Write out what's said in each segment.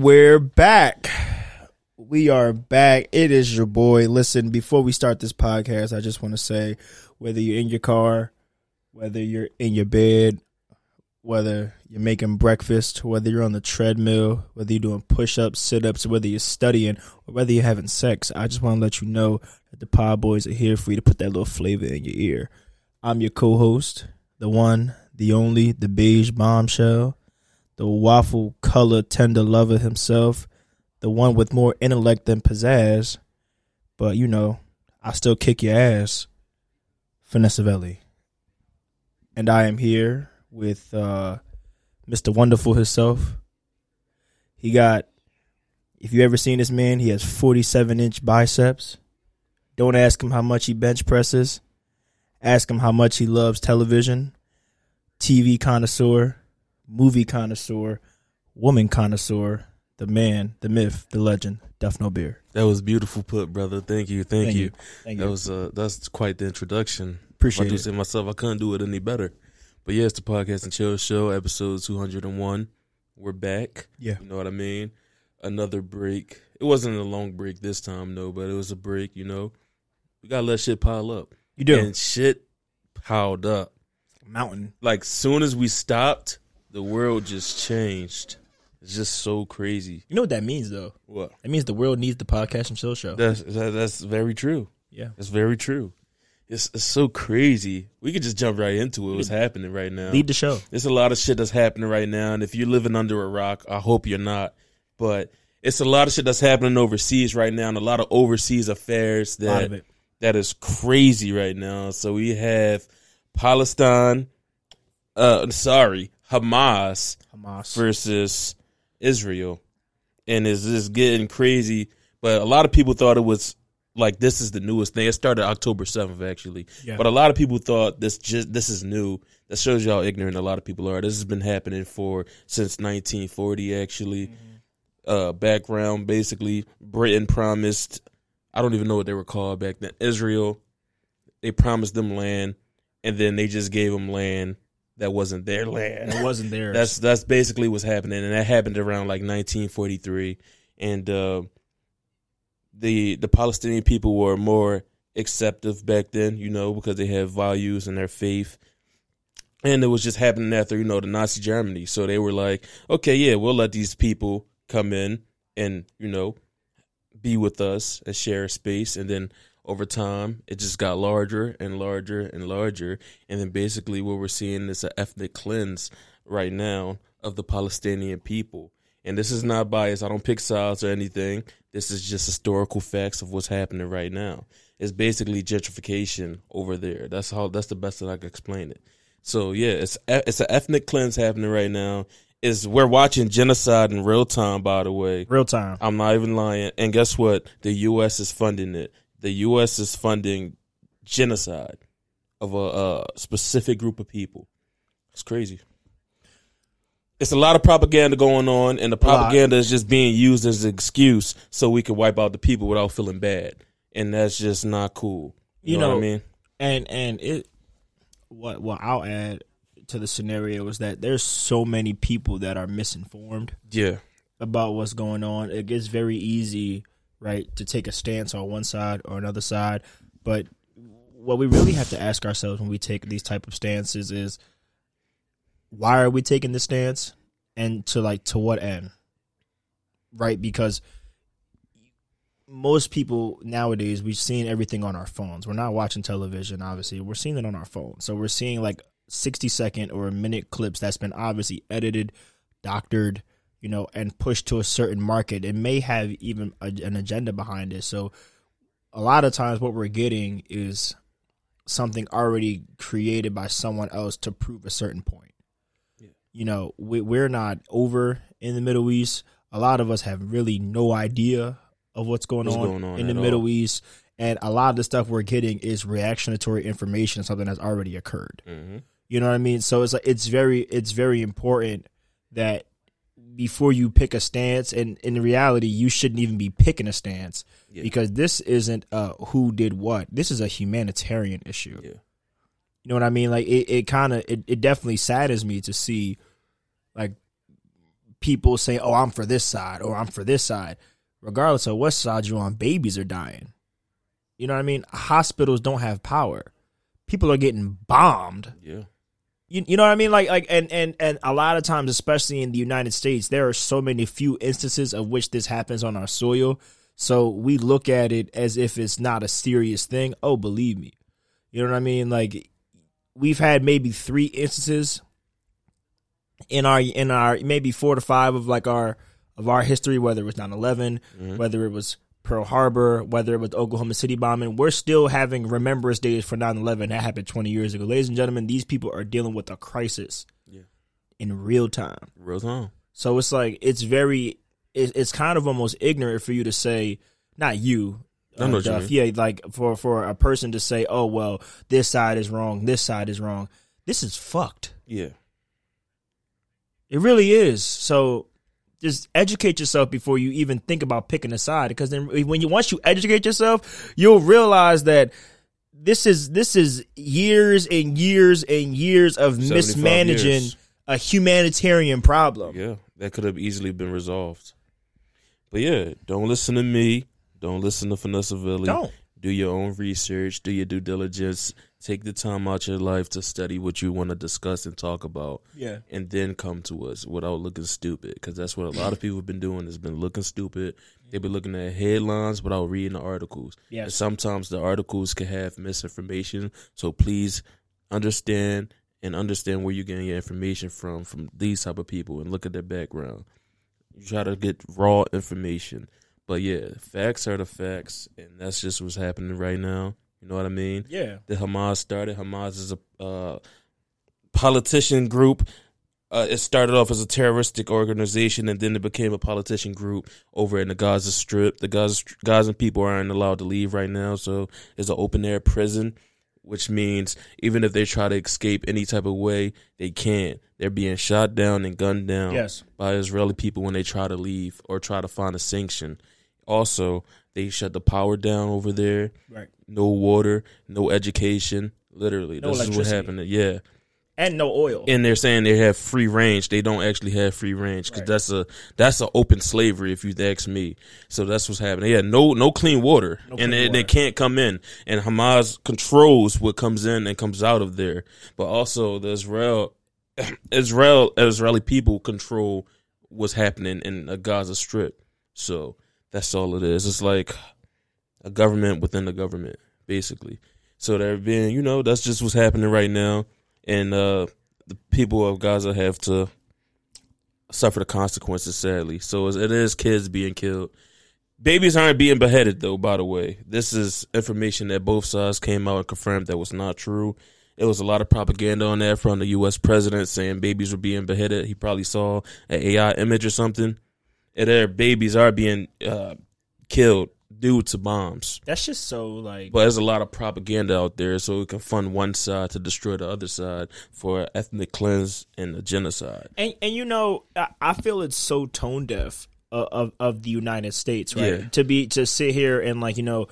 We're back. We are back. It is your boy. Listen, before we start this podcast, I just want to say whether you're in your car, whether you're in your bed, whether you're making breakfast, whether you're on the treadmill, whether you're doing push ups, sit ups, whether you're studying, or whether you're having sex, I just want to let you know that the Pod Boys are here for you to put that little flavor in your ear. I'm your co host, the one, the only, the beige bombshell, the waffle color tender lover himself, the one with more intellect than pizzazz, but you know, I still kick your ass, Finessavelli. And I am here with uh, Mr. Wonderful himself. He got, if you ever seen this man, he has 47 inch biceps. Don't ask him how much he bench presses. Ask him how much he loves television, TV connoisseur, movie connoisseur, woman connoisseur, the man, the myth, the legend, Duff No Beer. That was beautiful put, brother. Thank you, thank, Thank you. you. Thank That you. was uh, that's quite the introduction. Appreciate I do it. say myself, I couldn't do it any better. But yeah, it's the podcast and chill show, episode two hundred and one. We're back. Yeah. You know what I mean? Another break. It wasn't a long break this time, though, but it was a break. You know, we gotta let shit pile up, You do. and shit piled up. Mountain. Like soon as we stopped, the world just changed. It's just so crazy. You know what that means, though? What? That means the world needs the podcast and chill show. That's that, that's very true. yeah. That's very true. It's, it's so crazy. We could just jump right into it. What's happening right now? Lead the show. There's a lot of shit that's happening right now, and if you're living under a rock, I hope you're not. But it's a lot of shit that's happening overseas right now, and a lot of overseas affairs of that that is crazy right now. So we have Palestine, uh, sorry, Hamas Hamas. versus Israel, and it's just getting crazy. But a lot of people thought it was like this is the newest thing. It started October seventh, actually. Yeah. But a lot of people thought this just this is new. That shows you how ignorant a lot of people are. This has been happening for since 1940, actually. Uh, background basically, Britain promised. I don't even know what they were called back then. Israel, they promised them land, and then they just gave them land that wasn't their land. it wasn't there. That's that's basically what's happening, and that happened around like 1943. And uh, the the Palestinian people were more acceptive back then, you know, because they had values and their faith. And it was just happening after you know the Nazi Germany, so they were like, okay, yeah, we'll let these people come in and you know be with us and share a space, and then over time it just got larger and larger and larger and then basically what we're seeing is an ethnic cleanse right now of the Palestinian people. And this is not biased. I don't pick sides or anything. This is just historical facts of what's happening right now. It's basically gentrification over there. That's how. That's the best that I can explain it. So yeah, it's it's an ethnic cleanse happening right now. Is we're watching genocide in real time. By the way, real time. I'm not even lying. And guess what? The U.S. is funding it. The U.S. is funding genocide of a, a specific group of people. It's crazy. It's a lot of propaganda going on, and the propaganda is just being used as an excuse so we can wipe out the people without feeling bad, and that's just not cool. You, You know, know- what I mean? and and it what what I'll add to the scenario is that there's so many people that are misinformed Yeah, about what's going on. It gets very easy, right, to take a stance on one side or another side. But what we really have to ask ourselves when we take these type of stances is why are we taking this stance and to like to what end? Right? Because most people nowadays we're seeing everything on our phones. We're not watching television, obviously. We're seeing it on our phone. So we're seeing like 60 second or a minute clips that's been obviously edited, doctored, you know, and pushed to a certain market. It may have even a, an agenda behind it. So a lot of times what we're getting is something already created by someone else to prove a certain point. Yeah. You know, we, we're not over in the Middle East. A lot of us have really no idea of what's going, What's on, going on in the Middle all. East. And a lot of the stuff we're getting is reactionary information, something that's already occurred. hmm You know what I mean? So it's like it's very it's very important that before you pick a stance, and in reality, you shouldn't even be picking a stance Yeah. because this isn't uh who did what. This is a humanitarian issue. Yeah. You know what I mean? Like it, it kind of it, it definitely saddens me to see like people say, "Oh, I'm for this side" or "I'm for this side," regardless of what side you're on. Babies are dying. You know what I mean? Hospitals don't have power. People are getting bombed. Yeah. You, you know what I mean? Like like and and and a lot of times, especially in the United States, there are so many few instances of which this happens on our soil. So we look at it as if it's not a serious thing. Oh, believe me. You know what I mean? Like we've had maybe three instances in our in our maybe four to five of like our of our history, whether it was 9-11, mm-hmm. whether it was Pearl Harbor, whether it was Oklahoma City bombing, we're still having remembrance days for 9-11 that happened 20 years ago. Ladies and gentlemen, these people are dealing with a crisis Yeah. in real time. Real time. So it's like it's very it, it's kind of almost ignorant for you to say not you. Know what you uh, yeah, like for for a person to say, "Oh well, this side is wrong, this side is wrong." This is fucked. Yeah. It really is. So just educate yourself before you even think about picking a side because then when you once you educate yourself, you'll realize that this is this is years and years and years of mismanaging years. a humanitarian problem. Yeah. That could have easily been resolved. But yeah, don't listen to me. Don't listen to Finessavelli. Don't. Do your own research. Do your due diligence. Take the time out your life to study what you want to discuss and talk about. Yeah. and then come to us without looking stupid because that's what a lot of people have been doing has been looking stupid they've been looking at headlines without reading the articles Yes. and sometimes the articles can have misinformation so please understand and understand where you're getting your information from from these type of people and look at their background you try to get raw information but yeah facts are the facts and that's just what's happening right now you know what i mean Yeah. the Hamas started. Hamas is a uh, politician group. Uh, it started off as a terroristic organization, and then it became a politician group over in the Gaza Strip. The Gaza Gazan people aren't allowed to leave right now, so it's an open air prison, which means even if they try to escape any type of way, they can't. They're being shot down and gunned down Yes. by Israeli people when they try to leave or try to find a sanction. Also, they shut the power down over there Right. no water, no education. Literally, No this is what happened. Yeah, And no oil. and they're saying they have free range. They don't actually have free range because Right. that's a that's a open slavery if you ask me. So that's what's happening. Yeah, no no clean water, No and clean they, they can't come in. And Hamas controls what comes in and comes out of there. But also the Israel Israel Israeli people control what's happening in the Gaza Strip. So that's all it is. It's like a government within the government, basically. So they're being, you know, that's just what's happening right now, and uh, the people of Gaza have to suffer the consequences. Sadly, so it is kids being killed. Babies aren't being beheaded, though. By the way, this is information that both sides came out and confirmed that was not true. It was a lot of propaganda on that from the U.S. president saying babies were being beheaded. He probably saw an AI image or something. Their babies are being uh, killed due to bombs. That's just so like But there's a lot of propaganda out there, so it can fund one side to destroy the other side for ethnic cleanse and a genocide. and and you know I, I feel it's so tone deaf of, of of the United States, right? Yeah. To be to sit here and like you know,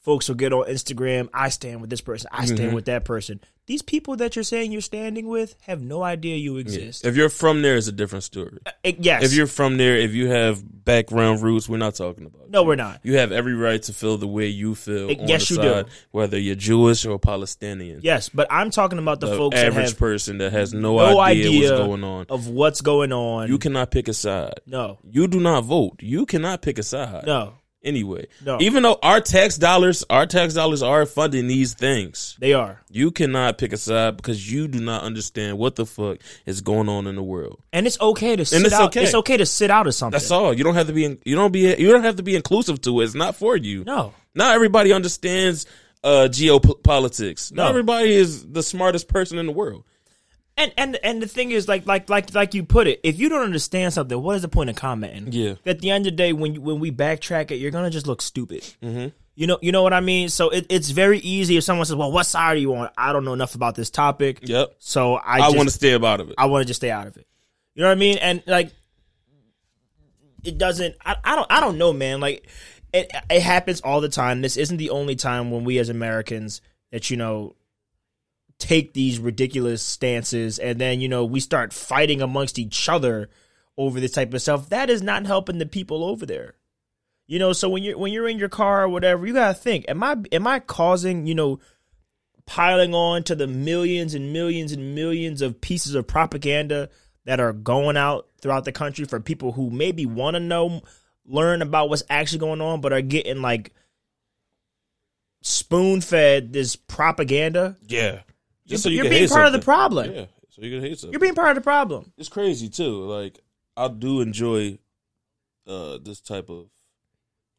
folks will get on Instagram. I stand with this person. I stand Mm-hmm. with that person. These people that you're saying you're standing with have no idea you exist. If you're from there, it's a different story. Uh, yes. If you're from there, if you have background roots, we're not talking about. no, you. we're not. You have every right to feel the way you feel. Uh, on yes, the you do. Whether you're Jewish or Palestinian. Yes, but I'm talking about the, The folks that average have person that has no, no idea, idea what's going on. of what's going on. You cannot pick a side. no, You do not vote. You cannot pick a side. no, Anyway, No. even though our tax dollars, our tax dollars are funding these things, they are, you cannot pick a side because you do not understand what the fuck is going on in the world. and it's okay to sit it's out. okay. It's okay to sit out of something. That's all. You don't have to be. In, you don't be. You don't have to be inclusive to it. It's not for you. No, Not everybody understands uh, geopolitics. Not everybody is the smartest person in the world. And and and the thing is, like like like like you put it, if you don't understand something, what is the point of commenting? Yeah. At the end of the day, when you, when we backtrack it, you're gonna just look stupid. Mm-hmm. You know, you know what I mean. So it, it's very easy if someone says, "Well, what side are you on?" I don't know enough about this topic, Yep. so I, I, want to stay out of it. I want to just stay out of it. You know what I mean? And like, it doesn't. I, I don't. I don't know, man. Like, it it happens all the time. This isn't the only time when we as Americans that you know take these ridiculous stances, and then you know we start fighting amongst each other over this type of stuff, that is not helping the people over there. You know, so when you're when you're in your car or whatever, you gotta think: Am I am I causing you know piling on to the millions and millions and millions of pieces of propaganda that are going out throughout the country for people who maybe want to know, learn about what's actually going on, but are getting like spoon fed this propaganda. Yeah. You're, so you can being part of the problem. Yeah. So you can hate something. You're being part of the problem. it's crazy too. Like I do enjoy uh this type of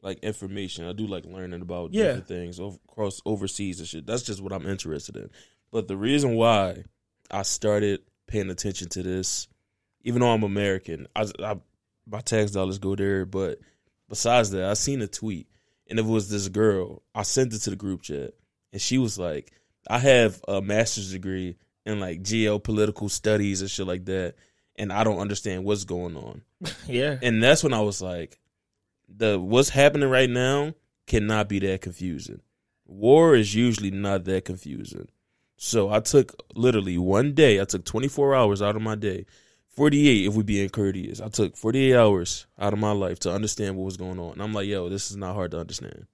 like information. I do like learning about Yeah. different things over, across overseas and shit. That's just what I'm interested in. But the reason why I started paying attention to this, even though I'm American, I, I my tax dollars go there. But besides that, I seen a tweet and it was this girl. I sent it to the group chat and she was like, "I have a master's degree in like geopolitical studies and shit like that." And I don't understand what's going on. Yeah. And that's when I was like, the what's happening right now cannot be that confusing. War is usually not that confusing. So I took literally one day, I took 24 hours out of my day. 48 if we being courteous. I took 48 hours out of my life to understand what was going on. And I'm like, yo, this is not hard to understand.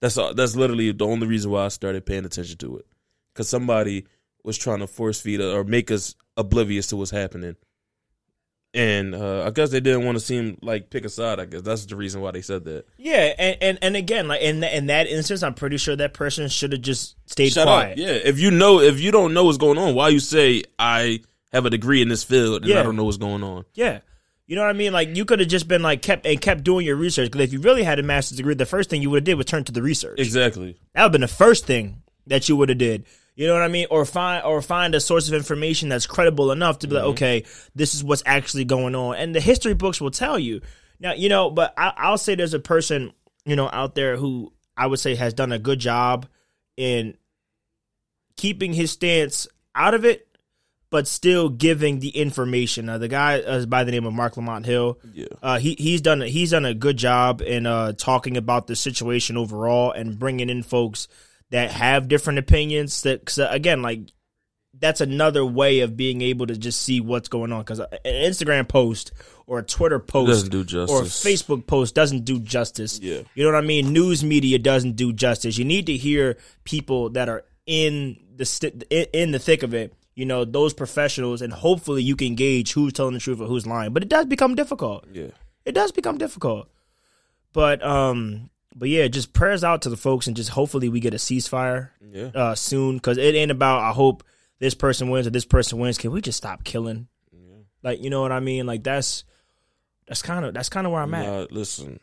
That's all, that's literally the only reason why I started paying attention to it. Cuz somebody was trying to force feed or make us oblivious to what's happening and uh, I guess they didn't want to seem like pick a side. I guess that's the reason why they said that. Yeah, and, and and again, like in in that instance, I'm pretty sure that person should have just stayed Shut quiet. up. Yeah, if you know, if you don't know what's going on, why you say I have a degree in this field and Yeah. I don't know what's going on? Yeah. You know what I mean? Like you could have just been like kept and kept doing your research. Because if you really had a master's degree, the first thing you would have did was turn to the research. Exactly. That would have been the first thing that you would have did. You know what I mean? Or find or find a source of information that's credible enough to be like, mm-hmm. okay, this is what's actually going on, and the history books will tell you. Now, you know, but I, I'll say there's a person you know out there who I would say has done a good job in keeping his stance out of it, but still giving the information. Uh, the guy is by the name of Marc Lamont Hill. Yeah. Uh, he he's done he's done a good job in uh, talking about the situation overall and bringing in folks that have different opinions. That uh, again, like that's another way of being able to just see what's going on. Because an Instagram post or a Twitter post or a. Facebook post doesn't do justice. Yeah. You know what I mean? News media doesn't do justice. You need to hear people that are in the st- in the thick of it. You know those professionals, and hopefully you can gauge who's telling the truth or who's lying. But it does become difficult Yeah. it does become difficult. But um, but yeah, just prayers out to the folks, and just hopefully we get a ceasefire Yeah. uh soon, because it ain't about I hope this person wins or this person wins. Can we just stop killing? Yeah. Like you know what I mean? Like that's that's kind of that's kind of where I'm at. Listen,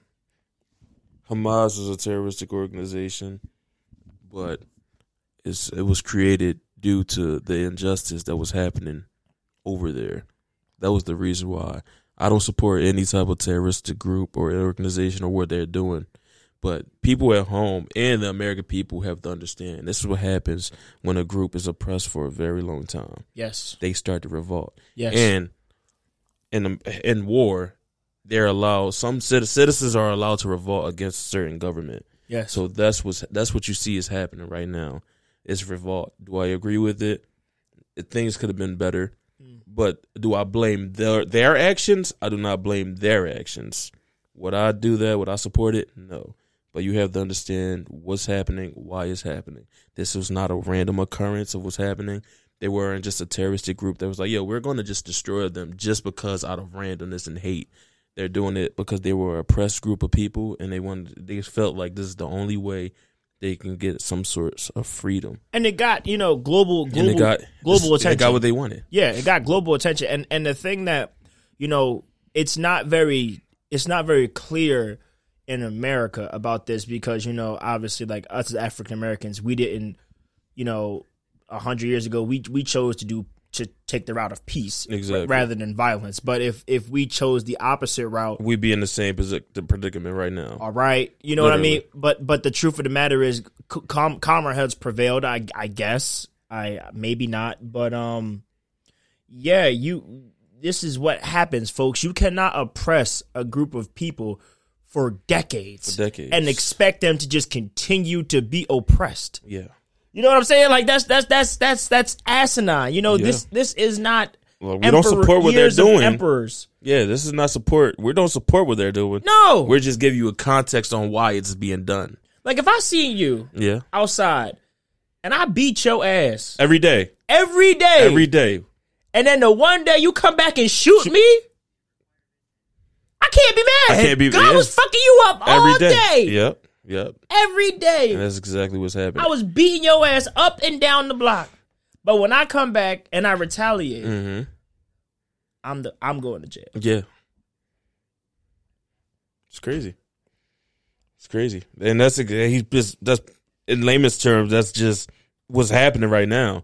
Hamas is a terroristic organization, but it's it was created due to the injustice that was happening over there. That was the reason why I don't support any type of terroristic group or organization or what they're doing. But people at home and the American people have to understand this is what happens when a group is oppressed for a very long time. Yes, They start to revolt. yes, And in in war, they're allowed. Some citizens are allowed to revolt against a certain government. yes. So that's what's that's what you see is happening right now. It's revolt. Do I agree with it? Things could have been better, but do I blame their their actions? I do not blame their actions. Would I do that? Would I support it? No. But you have to understand what's happening, why it's happening. This was not a random occurrence of what's happening. They weren't just a terroristic group that was like, "Yo, we're going to just destroy them just because out of randomness and hate." They're doing it because they were a oppressed group of people, and they wanted. They felt like this is the only way they can get some sorts of freedom. and it got you know global global and they got global attention. got what they wanted. Yeah, it got global attention, and and the thing that you know, it's not very, it's not very clear in America about this because you know, obviously, like us as African Americans, we didn't, you know, a hundred years ago, we we chose to do to take the route of peace Exactly. rather than violence. But if if we chose the opposite route, We'd be in the same predicament right now. all right, you know what I mean. But but the truth of the matter is, c- calm, calmer heads prevailed. I I guess I maybe not, but um, yeah, you. This is what happens, folks. You cannot oppress a group of people for decades, For decades. and expect them to just continue to be oppressed. Yeah, You know what I'm saying? Like that's that's that's that's that's asinine. You know Yeah. this this is not Well, we don't support what they're doing. Emperors. Yeah, this is not support. We don't support what they're doing. No, We're just giving you a context on why it's being done. like if I see you Yeah, outside and I beat your ass every day, every day, every day. and then the one day you come back and shoot me, I can't be mad. I can't be- God was fucking you up Every all day. day, Yep, yep. every day. And that's exactly what's happening. I was beating your ass up and down the block. But when I come back and I retaliate, hmm I'm the I'm going to jail. Yeah. It's crazy. It's crazy. And that's a, he just that's in layman's terms, that's just what's happening right now.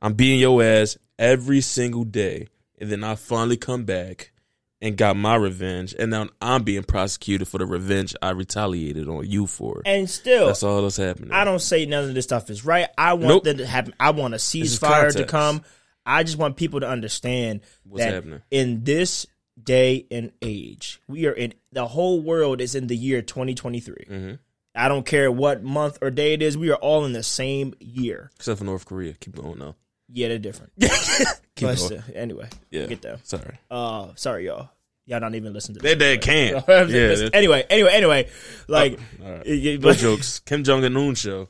I'm beating your ass every single day. And then I finally come back and got my revenge. And now I'm being prosecuted for the revenge I retaliated on you for. And still, That's all that's happening. I don't say none of this stuff is right. I want Nope. that to happen. I want a ceasefire to come. I just want people to understand What's that happening. in this day and age, we are in the whole world is in the year 2023. hmm I don't care what month or day it is. We are all in the same year. Except for North Korea. Keep going now. Yeah, they're different. Keep But going. still, anyway, Yeah. get there. Sorry. Uh, sorry, y'all. Y'all not even listen to They, this. they can't. yeah. Yeah. Anyway, anyway, anyway. Like, All right. y- y- No but- jokes. Kim Jong Un show.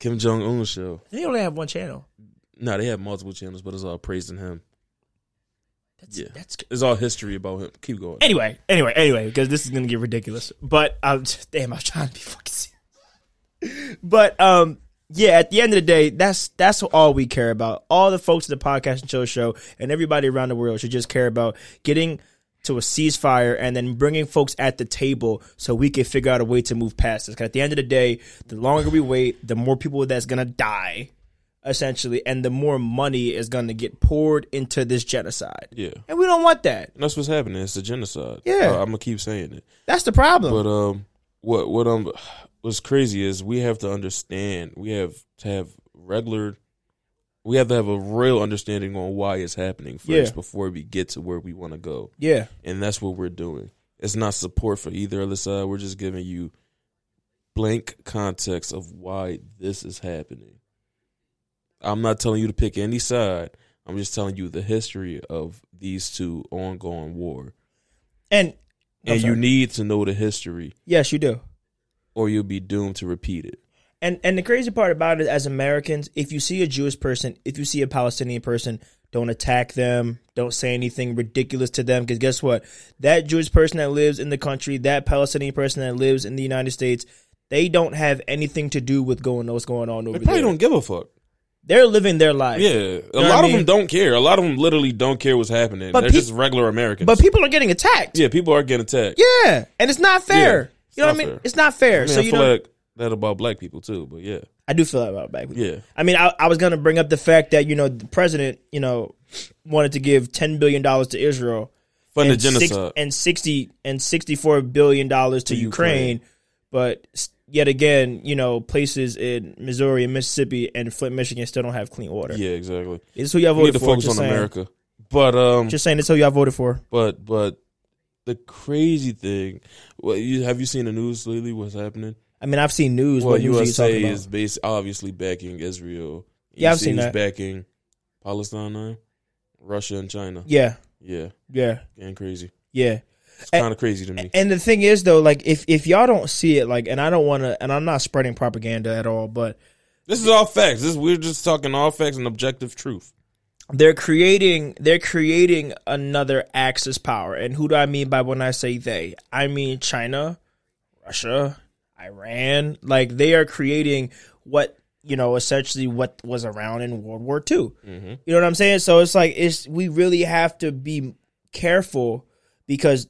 Kim Jong Un show. they only have one channel. No, they have multiple channels, but it's all praising him. That's, Yeah. that's It's all history about him. Keep going. Anyway, anyway, anyway, because this is gonna get ridiculous. But um, damn, I was trying to be fucking serious. But um, yeah, at the end of the day, that's that's all we care about. All the folks at the podcast and show show and everybody around the world should just care about getting to a ceasefire and then bringing folks at the table so we can figure out a way to move past this. Because at the end of the day, the longer we wait, the more people that's gonna die, essentially, and the more money is gonna get poured into this genocide. Yeah. And we don't want that. And that's what's happening. It's a genocide. Yeah. Uh, I'm gonna keep saying it. That's the problem. But um, what what um, what's crazy is we have to understand. We have to have regular. We have to have a real understanding on why it's happening first Yeah. before we get to where we want to go. yeah. and that's what we're doing. It's not support for either other side. We're just giving you blank context of why this is happening. I'm not telling you to pick any side. I'm just telling you the history of these two ongoing war. And I'm And you need to know the history yes, you do. Or you'll be doomed to repeat it. And and the crazy part about it, as Americans, if you see a Jewish person, if you see a Palestinian person, don't attack them. Don't say anything ridiculous to them. Because guess what? That Jewish person that lives in the country, that Palestinian person that lives in the United States, they don't have anything to do with going what's going on over there. They probably there. don't give a fuck. They're living their life. Yeah, a know lot of mean? them don't care. A lot of them literally don't care what's happening. But They're peop- just regular Americans. But people are getting attacked. yeah, people are getting attacked. Yeah. And it's not fair. Yeah, you know what I mean? fair. It's not fair. I, mean, so I you feel know, like that about black people too. But yeah, I do feel that about black people. yeah. I mean, I, I was going to bring up the fact that you know the president, you know, wanted to give ten billion dollars to Israel, Fund the and six- genocide. and sixty and sixty four billion dollars to, To Ukraine, Ukraine. but yet again, you know, places in Missouri and Mississippi and Flint, Michigan still don't have clean water. Yeah, exactly. Is who y'all We need voted to for. focus on saying. America. But um, Just saying, is who y'all voted for. but but the crazy thing, what you have you seen the news lately? What's happening? I mean, I've seen news. Well, what news are you USA is based obviously backing Israel. Yeah, You I've seen that. Backing Palestine now, Russia and China. Yeah, Yeah, yeah, getting crazy. yeah. It's kind of crazy to me. And the thing is, though, like if if y'all don't see it, like, and I don't want to, and I'm not spreading propaganda at all, but This is all facts. This we're just talking all facts and objective truth. They're creating they're creating another axis power. And who do i mean by when i say they? I mean china russia iran. Like they are creating what you know essentially what was around in world war ii hmm you know what i'm saying? So it's like it's we really have to be careful because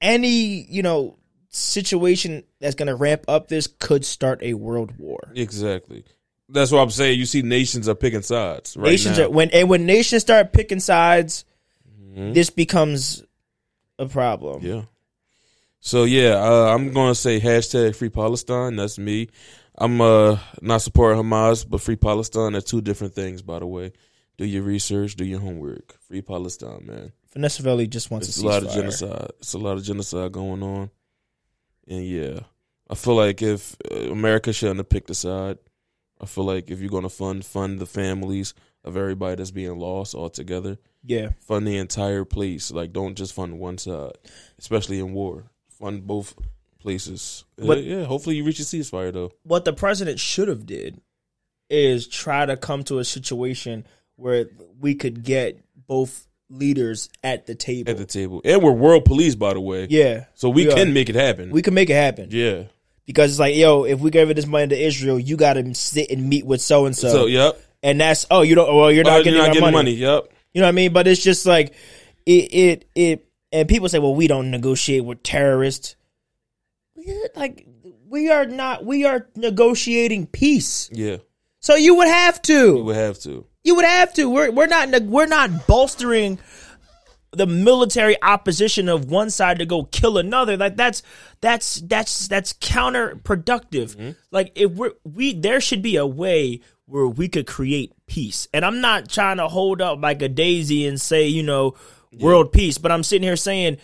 any you know situation that's going to ramp up this could start a world war. Exactly. That's what I'm saying. You see, nations are picking sides right nations now. are when and when nations start picking sides Mhm. this becomes a problem. Yeah. So yeah, uh, I'm gonna say hashtag Free Palestine. That's me. I'm uh not supporting Hamas, but Free Palestine. They're two different things, by the way. Do your research, do your homework. Free Palestine, man. Finessavelli just wants It's a a lot of genocide. It's a lot of genocide going on, and yeah, I feel like if uh, America shouldn't have picked a side. I feel like if you're gonna fund fund the families of everybody that's being lost altogether. Yeah. Fund the entire place. Like, don't just fund one side, especially in war. Fund both places. Uh, But- yeah, hopefully you reach a ceasefire though. What the president should have did is try to come to a situation where we could get both leaders at the table. At the table, and we're world police, by the way. yeah. So we We can are. make it happen. We can make it happen. yeah. Because it's like, yo, if we gave this money to Israel, you got to sit and meet with so and So, so, yep. and that's oh, you don't, well, you're not Oh, getting, you're not getting money. money. Yep. You know what I mean? But it's just like it, it, it, and people say, well, we don't negotiate with terrorists. Like we are not, we are negotiating peace. Yeah. So you would have to. You would have to. You would have to. We're we're not we're not bolstering the military opposition of one side to go kill another. Like that's that's that's that's counterproductive. Mm-hmm. Like if we're we there should be a way where we could create peace. And I'm not trying to hold up like a daisy and say, you know, world peace, but I'm sitting here saying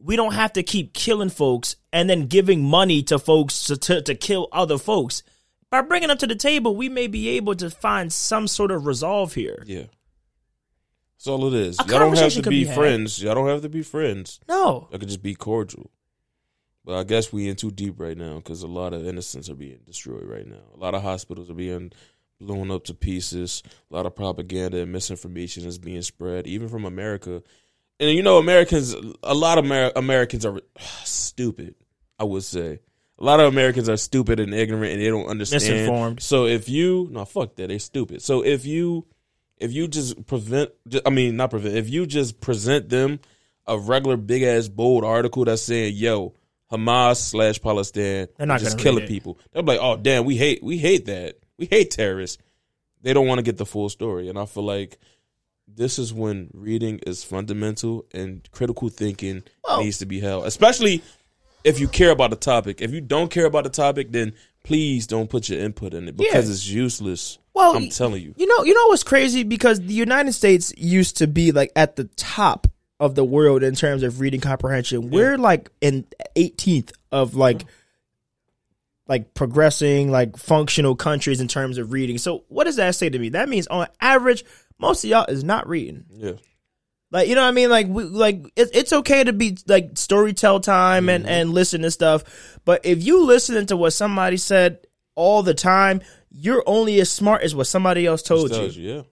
we don't have to keep killing folks and then giving money to folks to, to, to kill other folks. By bringing them to the table, we may be able to find some sort of resolve here. Yeah. That's all it is. A Y'all don't have to be, be friends. Y'all don't have to be friends. No, Y'all could just be cordial. But I guess we in too deep right now because a lot of innocents are being destroyed right now. A lot of hospitals are being blown up to pieces. A lot of propaganda and misinformation is being spread, even from America. And you know, Americans, a lot of Amer- Americans are stupid. I would say a lot of Americans are stupid and ignorant, and they don't understand. Misinformed. So if you no fuck that, they stupid. So if you if you just prevent, I mean not prevent, if you just present them a regular big ass bold article that's saying, "Yo, Hamas slash Palestine They're not just killing people," they'll be like, "Oh damn, we hate we hate that. We hate terrorists." They don't want to get the full story, and I feel like this is when reading is fundamental and critical thinking Well- needs to be held, especially if you care about the topic. If you don't care about the topic, then please don't put your input in it because Yeah. it's useless. Well, I'm telling you. You know, you know what's crazy because the United States used to be like at the top of the world in terms of reading comprehension. We're like in 18th of like like progressing like functional countries in terms of reading. So what does that say to me? That means on average most of y'all is not reading. Yeah. Like you know what I mean? Like we, like it, it's okay to be like storytell time and mm-hmm. and listen to stuff, but if you listening to what somebody said all the time, you're only as smart as what somebody else told you. You, yeah.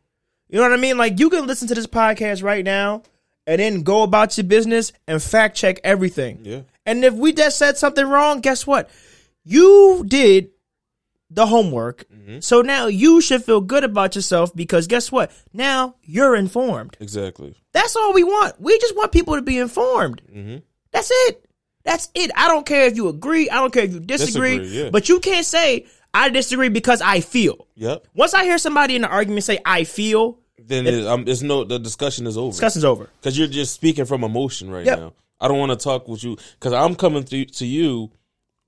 You know what I mean? Like you can listen to this podcast right now and then go about your business and fact check everything. Yeah. And if we just said something wrong, guess what? You did the homework. Mm-hmm. So now you should feel good about yourself because guess what? Now you're informed. Exactly. That's all we want. We just want people to be informed. Mm-hmm. That's it. That's it. I don't care if you agree. I don't care if you disagree. Disagree, yeah. But you can't say I disagree because I feel. Yep. Once I hear somebody in an argument say I feel, Then it, um, it's no the discussion is over discussion's over. because you're just speaking from emotion right Yep. now. I don't want to talk with you because I'm coming to to you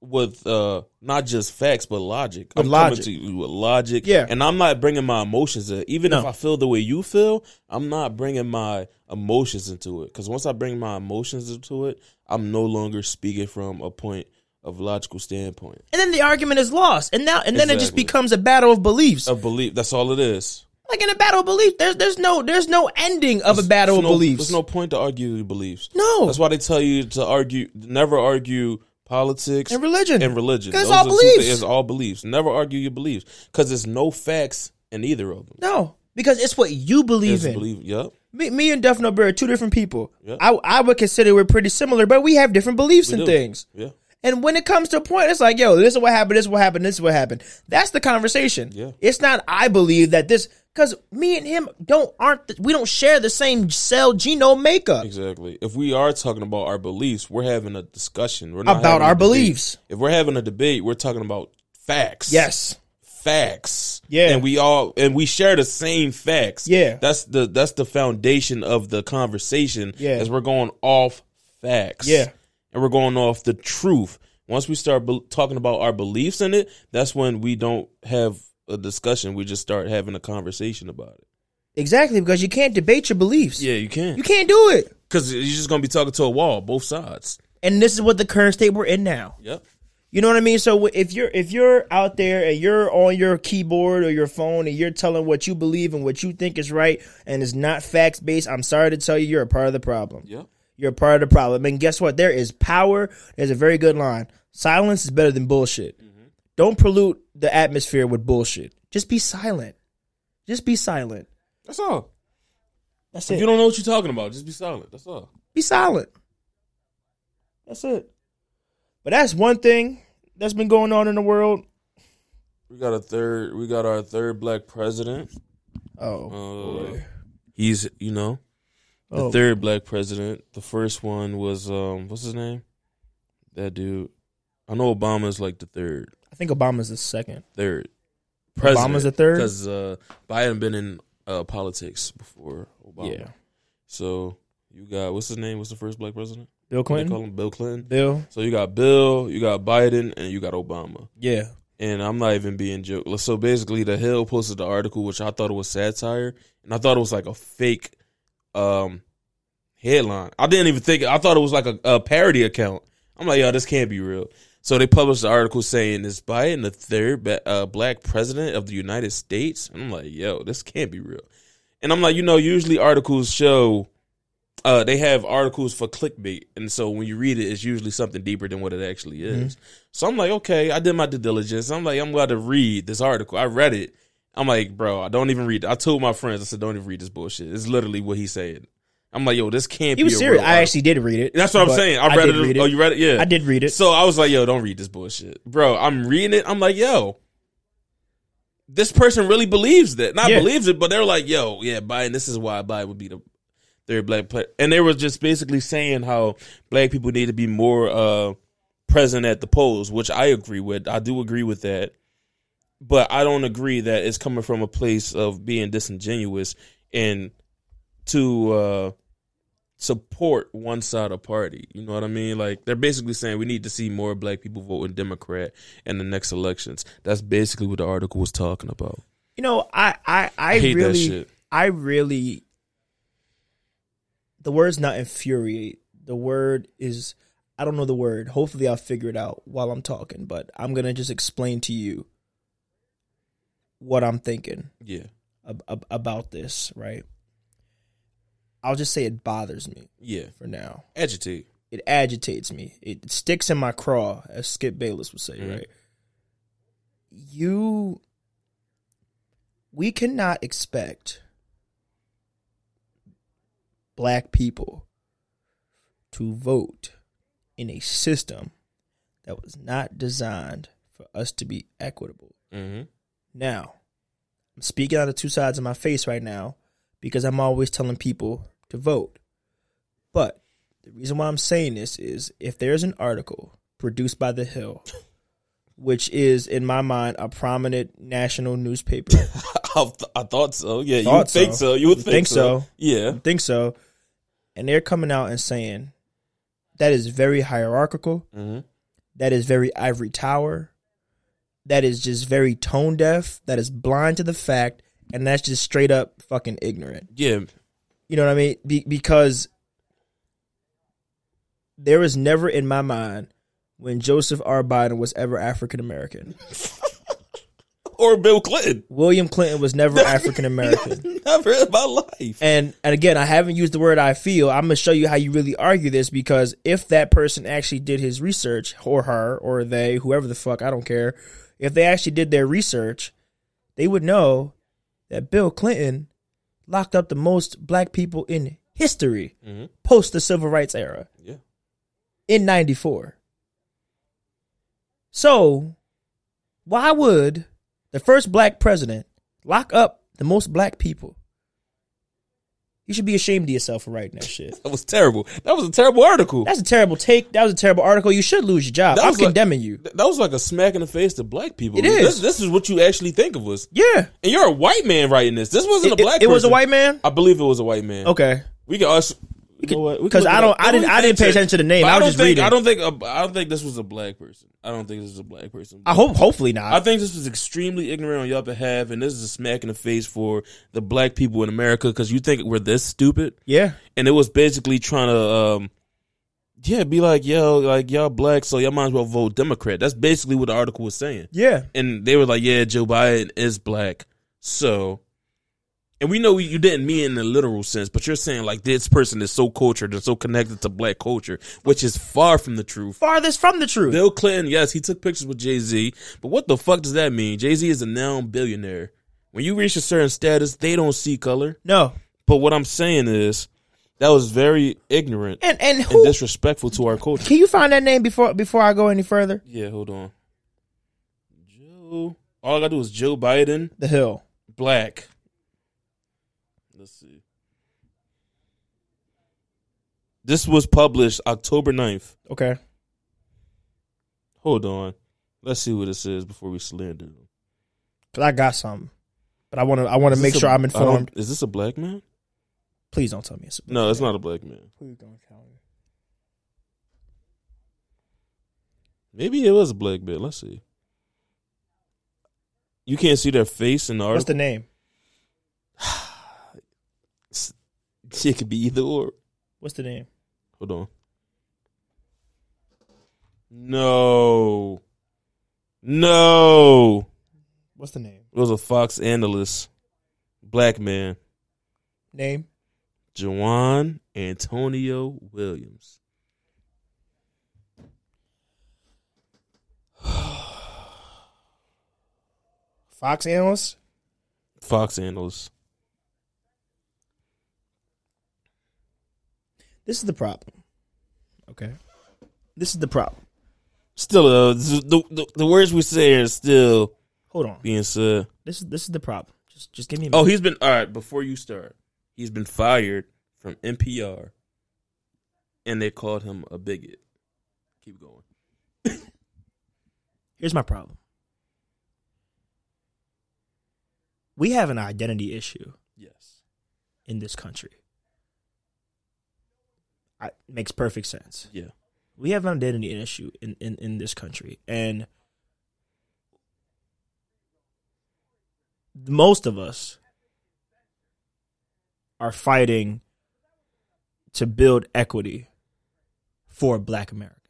with uh not just facts but logic. With I'm logic. coming to you with logic. Yeah. and I'm not bringing my emotions in. Even if I feel the way you feel, I'm not bringing my emotions into it. Because once I bring my emotions into it, I'm no longer speaking from a point of logical standpoint And then the argument is lost. And now and then it just becomes a battle of beliefs. of belief. That's all it is. like in a battle of beliefs, there's there's no there's no ending of a battle of no- beliefs. There's no point to argue your beliefs. No. That's why they tell you to argue, never argue politics And religion. And religion. 'Cause it's all beliefs. It's all beliefs. Never argue your beliefs because there's no facts in either of them. no. Because it's what you believe It's in. belief. Yep. Me, me and Duff No Bear are two different people. Yeah. I I would consider we're pretty similar, but we have different beliefs We and do. things. Yeah. And when it comes to a point, it's like, yo, this is what happened, this is what happened, this is what happened. That's the conversation. Yeah. It's not I believe that this because me and him don't aren't the, we don't share the same cell genome makeup Exactly. If we are talking about our beliefs, we're having a discussion. We're not about our beliefs. If we're having a debate, we're talking about facts. Yes. facts. Yeah. And we all and we share the same facts. Yeah. That's the that's the foundation of the conversation. Yeah. As we're going off facts. Yeah. And we're going off the truth. Once we start be- talking about our beliefs in it, that's when we don't have a discussion. We just start having a conversation about it. Exactly, because you can't debate your beliefs. Yeah, you can't. You can't do it. Because you're just going to be talking to a wall, both sides. And this is what the current state we're in now. Yep. You know what I mean? So if you're if you're out there and you're on your keyboard or your phone and you're telling what you believe and what you think is right and is not facts based, I'm sorry to tell you, you're a part of the problem. Yep. You're a part of the problem. And guess what? There is power. There's a very good line. Silence is better than bullshit. Don't pollute the atmosphere with bullshit. Just be silent. Just be silent. That's all. That's it. If it. you don't know what you're talking about, just be silent. That's all. be silent. That's it. But that's one thing that's been going on in the world. We got a third. We got our third black president. Oh, Uh, he's you know the Oh. third black president. The first one was um what's his name? That dude. I know Obama's like the third. I think Obama's the second. Third. President, Obama's the third? because uh, Biden been in uh, politics before Obama. Yeah. So you got what's his name? What's the first black president? Bill Clinton. They call him Bill Clinton. Bill. So you got Bill, you got Biden, and you got Obama. Yeah. And I'm not even being joke. So basically, the Hill posted the article, which I thought it was satire, and I thought it was like a fake um, headline. I didn't even think. I thought it was like a, a parody account. I'm like, yo, this can't be real. So they published the article saying, "Is Biden the third uh, black president of the United States?" And I'm like, yo, this can't be real. And I'm like, you know, usually articles show uh, they have articles for clickbait, and so when you read it, it's usually something deeper than what it actually is. So I'm like, okay, I did my due diligence. I'm like, I'm glad to read this article. I read it. I'm like, bro, I don't even read. I told my friends, I said, don't even read this bullshit. It's literally what he said. I'm like, yo, this can't He be. was a serious. real I actually did read it. That's what I'm saying. I read did it. read Oh, you read it? Yeah. I did read it. So I was like, yo, don't read this bullshit. Bro, I'm reading it. I'm like, yo, this person really believes that. Not Yeah. believes it, but they're like, yo, yeah, Biden, this is why Biden would be the third black player. And they were just basically saying how black people need to be more uh, present at the polls, which I agree with. I do agree with that. But I don't agree that it's coming from a place of being disingenuous and to uh, support one side of party. You know what I mean? Like they're basically saying we need to see more black people voting Democrat in the next elections. That's basically what the article was talking about. You know, I I I, that really. I really the word's not infuriate. The word is I don't know the word. Hopefully I'll figure it out while I'm talking, but I'm going to just explain to you what I'm thinking Yeah, ab- ab- about this, right? I'll just say it bothers me yeah. for now. Agitate. It agitates me. It sticks in my craw, as Skip Bayless would say, Mhm. right? You, we cannot expect black people to vote in a system that was not designed for us to be equitable. Mm-hmm. Now, I'm speaking out of two sides of my face right now because I'm always telling people to vote. But the reason why I'm saying this is if there's an article produced by The Hill, which is, in my mind, a prominent national newspaper, I, th- I thought so. Yeah, you Thought would think so. so. You would You think, think so. so. Yeah. I think so, and they're coming out and saying that is very hierarchical, Mm-hmm. that is very ivory tower, that is just very tone deaf, that is blind to the fact, and that's just straight up fucking ignorant. Yeah. You know what I mean? Be- because there was never in my mind when Joseph R. Biden was ever African American. Or Bill Clinton. William Clinton was never African American. Never in my life. And and again, I haven't used the word I feel. I'm gonna show you how you really argue this because if that person actually did his research, or her, or they, whoever the fuck, I don't care. If they actually did their research, they would know that Bill Clinton locked up the most black people in history Mhm. post the civil rights era Yeah. in 94. So, why would the first black president lock up the most black people? You should be ashamed of yourself for writing that shit. That was terrible. That was a terrible article. That's a terrible take. That was a terrible article. You should lose your job. That I'm was like- condemning you. That was like a smack in the face to black people. It is. This, this is what you actually think of us. Yeah. And you're a white man writing this. This wasn't It, a black it- it was a white man? I believe it was a white man. Okay. We can us. You know what? We can 'cause look I don't- I didn't- I didn't pay attention to the name. But I was don't just think, reading. I don't think. a- I don't think this was a black person. I don't think this was a black person. I hope, hopefully not. I think this was extremely ignorant on your behalf, and this is a smack in the face for the black people in America because you think we're this stupid, yeah. and it was basically trying to um, Yeah, be like, yo, like y'all black, so y'all might as well vote Democrat. That's basically what the article was saying. Yeah. And they were like, yeah, Joe Biden is black. So, and we know you didn't mean it in a literal sense, but you're saying like this person is so cultured and so connected to black culture, which is far from the truth. Farthest from the truth. Bill Clinton, yes, he took pictures with Jay Z, but what the fuck does that mean? Jay Z is a now billionaire. When you reach a certain status, they don't see color. no. But what I'm saying is, that was very ignorant And and and disrespectful to our culture. can you find that name before before I go any further? Yeah, hold on. Joe. All I gotta do is Joe Biden, The Hill. black. Let's see. This was published October 9th. Okay. Hold on. Let's see what it says before we slander them. Cause I got something, but I want to I want to make sure I'm informed. Is this a black man? Please don't tell me it's No, it's not a black man. Please don't tell me. Maybe it was a black man. Let's see. You can't see their face in the article. What's the name? it could be either or. What's the name? Hold on. No. No. What's the name? It was a Fox analyst, black man, Name? Jawan Antonio Williams. Fox analyst. Fox analyst. This is the problem. Okay. This is the problem. Still, uh, the, the the words we say are still Hold on. being said. This is this is the problem. Just just give me. A Oh, he's been all right. Before you start, he's been fired from NPR, and they called him a bigot. Keep going. Here's my problem. We have an identity issue Yes. in this country. I, makes perfect sense. Yeah. We have an identity issue in, in, in this country. And most of us are fighting to build equity for black Americans.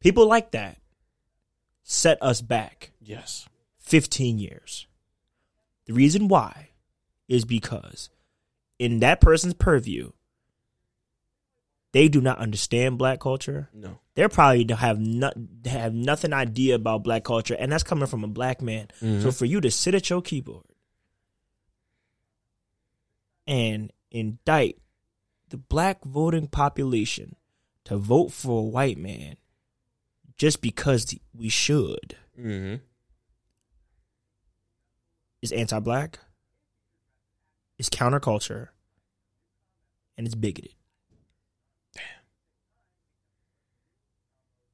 People like that set us back Yes. 15 years. The reason why is because in that person's purview, they do not understand black culture. No. They're probably have not have nothing idea about black culture, and that's coming from a black man. Mhm. So for you to sit at your keyboard and indict the black voting population to vote for a white man just because we should Mm-hmm. is anti-black, is counterculture, and it's bigoted.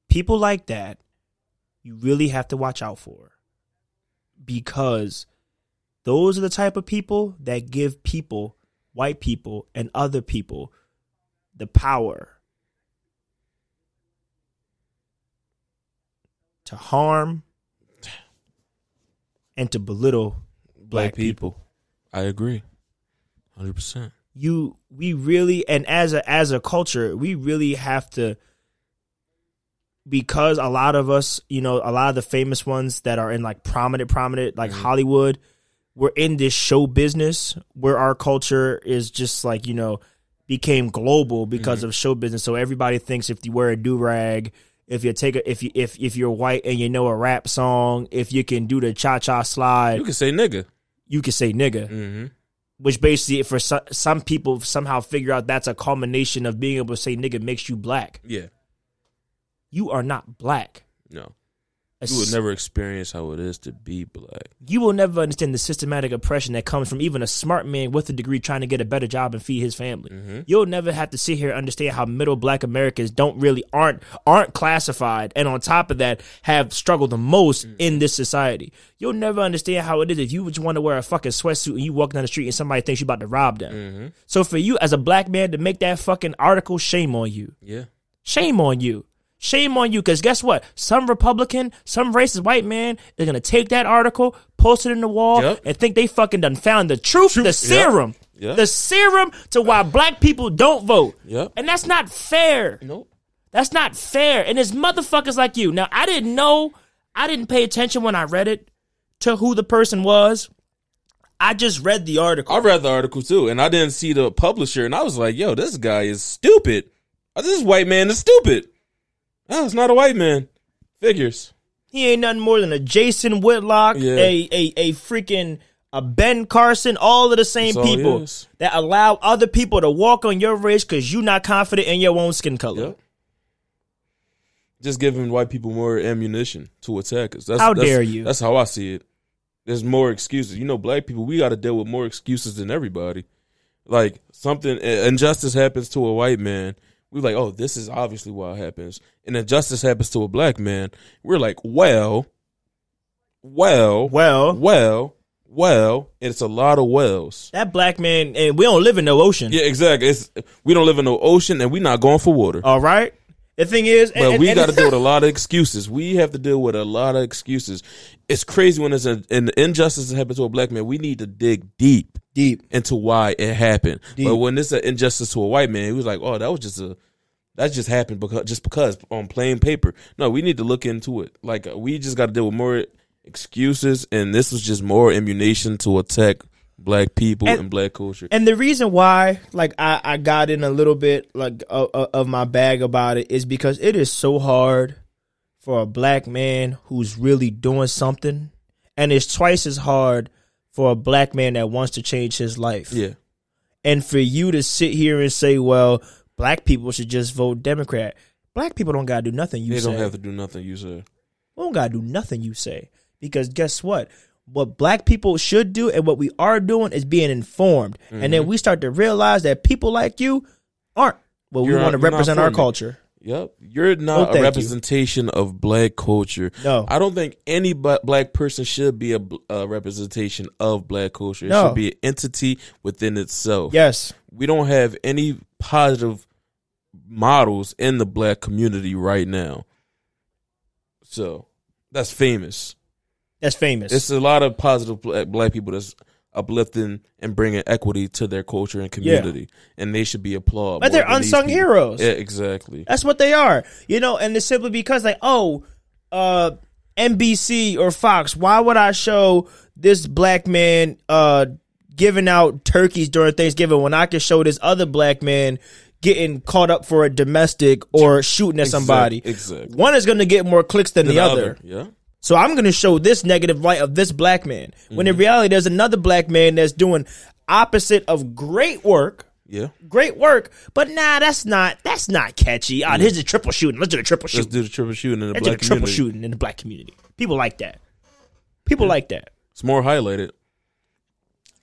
People like that, you really have to watch out for, because those are the type of people that give people, white people, and other people, the power to harm and to belittle Black people. I agree. Hundred percent. you we really and as a as a culture we really have to because a lot of us you know a lot of the famous ones that are in like prominent prominent like hollywood we're in this show business where our culture is just like you know became global because of show business so everybody thinks if you wear a do-rag if you take a if you if if you're white and you know a rap song if you can do the cha-cha slide You can say nigga. you can say nigga Mm-hmm. Which basically for some, some people somehow figure out that's a culmination of being able to say nigga makes you black. Yeah. You are not black. No. You would s- never experience how it is to be black. you will never understand the systematic oppression that comes from even a smart man with a degree trying to get a better job and feed his family. Mm-hmm. You'll never have to sit here and understand how middle black Americans don't really aren't aren't classified and on top of that have struggled the most in this society. You'll never understand how it is if you just want to wear a fucking sweatsuit and you walk down the street and somebody thinks you're about to rob them. Mm-hmm. So for you as a black man to make that fucking article, shame on you. Yeah. Shame on you. Shame on you. Because guess what? Some Republican, some racist white man is going to take that article, post it in the wall, Yep. and think they fucking done found the truth, the serum. Yeah. The serum to why black people don't vote. Yep. And that's not fair. Nope. That's not fair. And it's motherfuckers like you. Now, I didn't know, I didn't pay attention when I read it to who the person was. I just read the article. I read the article too, and I didn't see the publisher, and I was like, "Yo, this guy is stupid. This white man is stupid." Oh, it's not a white man. Figures. He ain't nothing more than a Jason Whitlock, Yeah. a, a a freaking a Ben Carson, all of the same That's people that allow other people to walk on your race because you're not confident in your own skin color. Yep. Just giving white people more ammunition to attack us. That's, How that's- dare you. That's how I see it. There's more excuses. You know, black people, we got to deal with more excuses than everybody. Like something injustice happens to a white man, we're like, oh, this is obviously why it happens. And injustice happens to a black man, we're like, well, well, Well, well, well. It's a lot of wells. that black man, and we don't live in no ocean. Yeah, exactly. It's we don't live in no ocean, and we're not going for water. All right. The thing is, But and- we got to deal with a lot of excuses. We have to deal with a lot of excuses. It's crazy when it's a, an injustice that happened to a black man. We need to dig deep deep. into why it happened. Deep. But when it's an injustice to a white man, he was like, "Oh, that was just a that just happened because just because on plain paper." No, we need to look into it. Like we just got to deal with more excuses, and this was just more ammunition to attack black people and, And- black culture. And the reason why, like, I, I got in a little bit like of, of my bag about it is because it is so hard for a black man who's really doing something, and it's twice as hard for a black man that wants to change his life. yeah, And for you to sit here and say, "Well, black people should just vote Democrat," black people don't gotta do nothing. You they say don't have to do nothing. You said. we don't gotta do nothing you say because guess what what black people should do and what we are doing is being informed and Mm-hmm. then we start to realize that people like you aren't what we You're want to not- you're not represent our culture Yep, you're Oh, not thank a you. representation of black culture. No. I don't think any black person should be a, a representation of black culture. It No. should be an entity within itself. yes we don't have any positive models in the black community right now. So that's famous. That's famous It's a lot of positive black, black people that's uplifting and bringing equity to their culture and community, and they should be applauded. but they're than unsung heroes Yeah, exactly. that's what they are you know and it's simply because like oh uh NBC or Fox why would I show this black man uh giving out turkeys during Thanksgiving when I can show this other black man getting caught up for a domestic or shooting at somebody. exactly. One is going to get more clicks than, the, other. Yeah. So I'm going to show this negative light of this black man. When in reality, there's another black man that's doing opposite of great work. Yeah. Great work, but nah, that's not that's not catchy. Ah, here's the triple shooting. Let's do the triple shooting. Let's do the triple shooting in the Let's do the black triple community. shooting in the black community. People like that. People like that. It's more highlighted.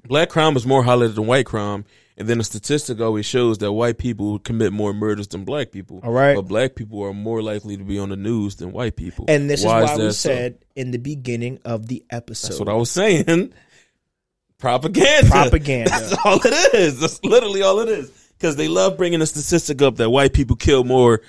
Black crime is more highlighted than white crime, and then the statistic always shows that white people commit more murders than black people. All right. but black people are more likely to be on the news than white people. And this is why we that so? said in the beginning of the episode. That's what I was saying. Propaganda. Propaganda. That's all it is. That's literally all it is. Because they love bringing the statistic up that white people kill more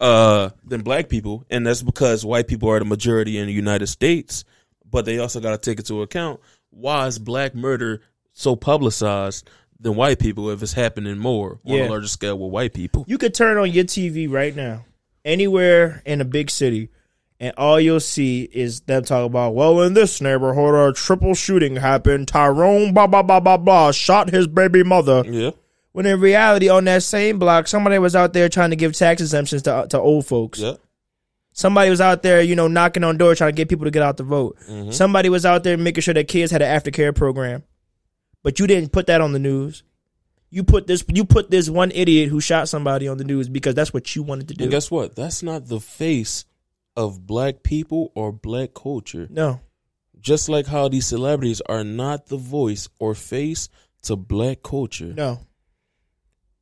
uh, than black people, and that's because white people are the majority in the United States. But they also got to take into account why is black murder so publicized than white people if it's happening more on a larger scale with white people? You could turn on your TV right now, anywhere in a big city, and all you'll see is them talking about, well, in this neighborhood, a triple shooting happened. Tyrone, blah, blah, blah, blah, blah, shot his baby mother. Yeah, When in reality, on that same block, somebody was out there trying to give tax exemptions to, to old folks. yeah, Somebody was out there, you know, knocking on doors trying to get people to get out to vote. Mm-hmm. Somebody was out there making sure that kids had an aftercare program. But you didn't put that on the news. You put this you put this one idiot who shot somebody on the news because that's what you wanted to do. And guess what? That's not the face of black people or black culture. no. Just like how these celebrities are not the voice or face to black culture. No.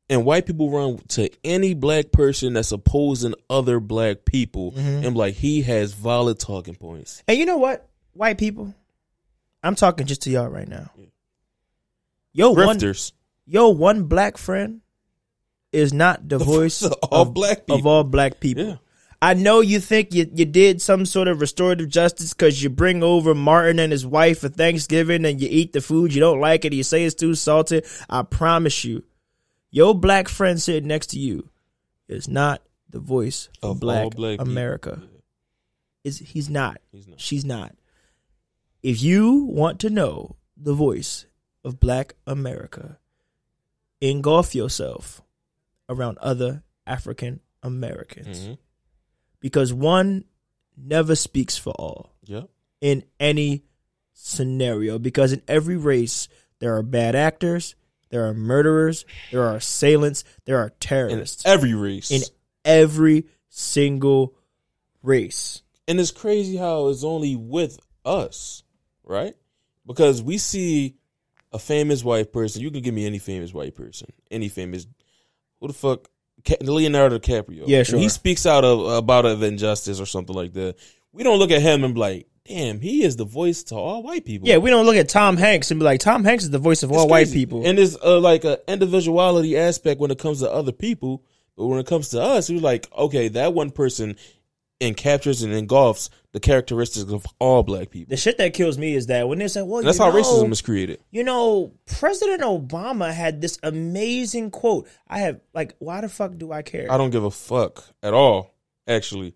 And white people run to any black person that's opposing other black people Mm-hmm. and like he has valid talking points. And you know what? White people, I'm talking just to y'all right now. Yo, one yo, one black friend is not the voice of all of, black of people. all black people. Yeah. I know you think you, you did some sort of restorative justice because you bring over Martin and his wife for Thanksgiving and you eat the food, you don't like it, you say it's too salty. I promise you, your black friend sitting next to you is not the voice of, Of black, black. America. Is He's not. he's not. She's not. If you want to know the voice of black America, engulf yourself around other African Americans Mhm. because one never speaks for all Yep. in any scenario because in every race there are bad actors, there are murderers, there are assailants, there are In terrorists every race. in every single race. and it's crazy how it's only with us, right? Because we see a famous white person. You can give me any famous white person, any famous. Who the fuck? Leonardo DiCaprio. Yeah, And sure. he speaks out of about of injustice or something like that. We don't look at him and be like, "Damn, he is the voice to all white people." Yeah, we don't look at Tom Hanks and be like, Tom Hanks is the voice of It's all white people. And there's uh, like a individuality aspect when it comes to other people, but when it comes to us, we're like, okay, that one person encaptures and engulfs the characteristics of all black people. the shit that kills me is that when they say, well, that's how know, racism is created. You know, President Obama had this amazing quote. I have, like, why the fuck do I care? I don't give a fuck at all. Actually,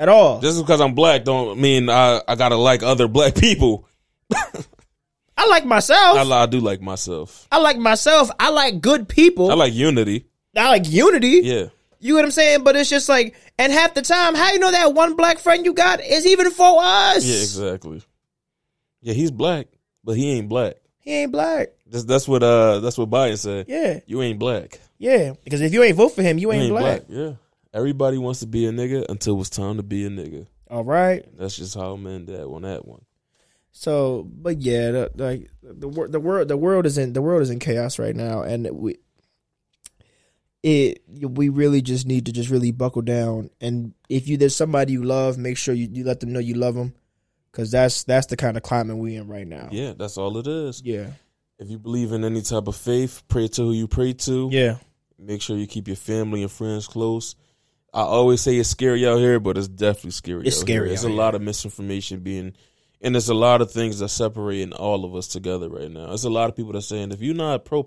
At all. just because I'm black don't mean I, I gotta like other black people. I like myself. I, I, I do like myself. I like myself. I like good people. I like unity. I like unity. Yeah, You know what I'm saying? But it's just like, and half the time, how you know that one black friend you got is even for us? yeah, exactly. Yeah, he's black, but he ain't black. He ain't black. That's, that's what uh that's what Biden said. Yeah, You ain't black. yeah. Because if you ain't vote for him, you You ain't, black. Yeah. Everybody wants to be a nigga until it's time to be a nigga. All right. That's just how I'm in that on that one. So, but yeah, the, like the wor- the world the world is in the world is in chaos right now, and we it we really just need to just really buckle down. And if you there's somebody you love, make sure you, you let them know you love them, because that's that's the kind of climate we in right now. Yeah, that's all it is. yeah, If you believe in any type of faith, pray to who you pray to. yeah. Make sure you keep your family and friends close. I always say it's scary out here, but it's definitely scary. It's out scary Here. There's a lot of misinformation being, and there's a lot of things that separating all of us together right now. There's a lot of people that saying if you're not pro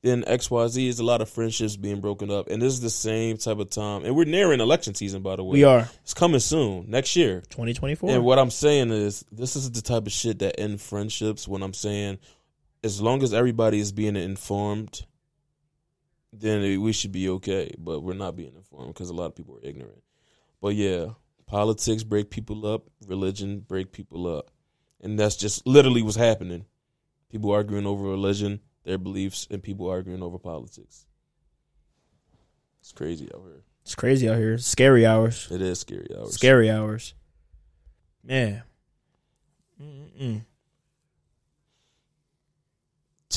Then X Y Z is a lot of friendships being broken up, and this is the same type of time. And we're nearing election season, by the way. We are It's coming soon, next year. 2024. And what I'm saying is, this is the type of shit that end friendships. When I'm saying, as long as everybody is being informed, then we should be okay. But we're not being informed because a lot of people are ignorant. But yeah, politics break people up, religion break people up, and that's just literally what's happening. People arguing over religion, their beliefs, and people arguing over politics. It's crazy out here. it's crazy out here. Scary hours. It is scary hours. Scary hours. Man. Mm-mm.